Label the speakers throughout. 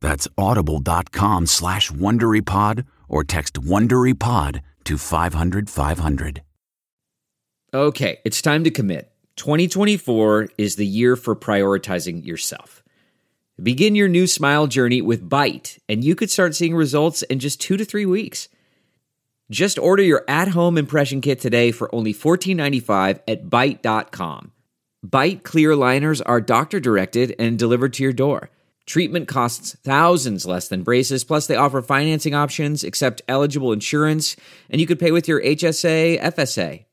Speaker 1: That's audible.com slash WonderyPod or text WonderyPod to 500 500.
Speaker 2: Okay, it's time to commit. 2024 is the year for prioritizing yourself. Begin your new smile journey with Byte, and you could start seeing results in just two to three weeks. Just order your at home impression kit today for only $14.95 at Byte.com. Byte clear liners are doctor directed and delivered to your door. Treatment costs thousands less than braces, plus, they offer financing options, accept eligible insurance, and you could pay with your HSA, FSA.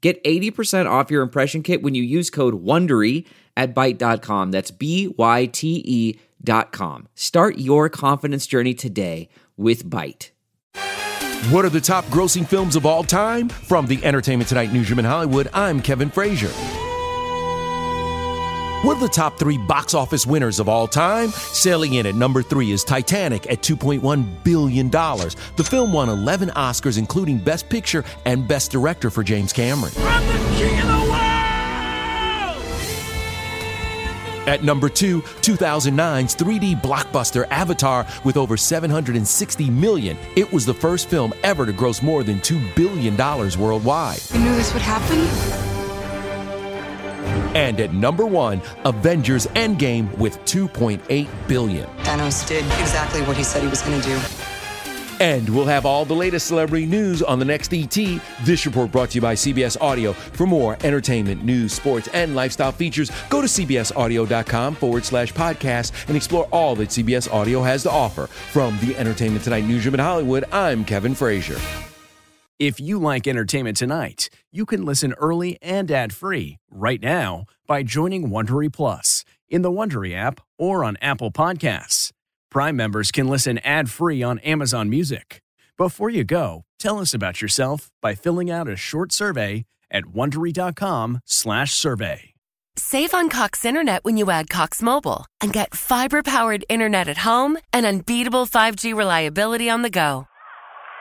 Speaker 2: Get 80% off your impression kit when you use code WONDERY at Byte.com. That's B Y T E dot com. Start your confidence journey today with Byte.
Speaker 3: What are the top grossing films of all time? From the Entertainment Tonight newsroom in Hollywood, I'm Kevin Frazier. What are the top three box office winners of all time? Sailing in at number three is Titanic at $2.1 billion. The film won 11 Oscars, including Best Picture and Best Director for James Cameron. At number two, 2009's 3D blockbuster Avatar with over 760 million. It was the first film ever to gross more than $2 billion worldwide.
Speaker 4: You knew this would happen?
Speaker 3: And at number one, Avengers Endgame with 2.8 billion.
Speaker 4: Thanos did exactly what he said he was going to do.
Speaker 3: And we'll have all the latest celebrity news on the next ET. This report brought to you by CBS Audio. For more entertainment, news, sports, and lifestyle features, go to cbsaudio.com forward slash podcast and explore all that CBS Audio has to offer. From the Entertainment Tonight newsroom in Hollywood, I'm Kevin Frazier.
Speaker 5: If you like Entertainment Tonight, you can listen early and ad-free right now by joining Wondery Plus in the Wondery app or on Apple Podcasts. Prime members can listen ad-free on Amazon Music. Before you go, tell us about yourself by filling out a short survey at wondery.com/survey.
Speaker 6: Save on Cox Internet when you add Cox Mobile and get fiber-powered internet at home and unbeatable 5G reliability on the go.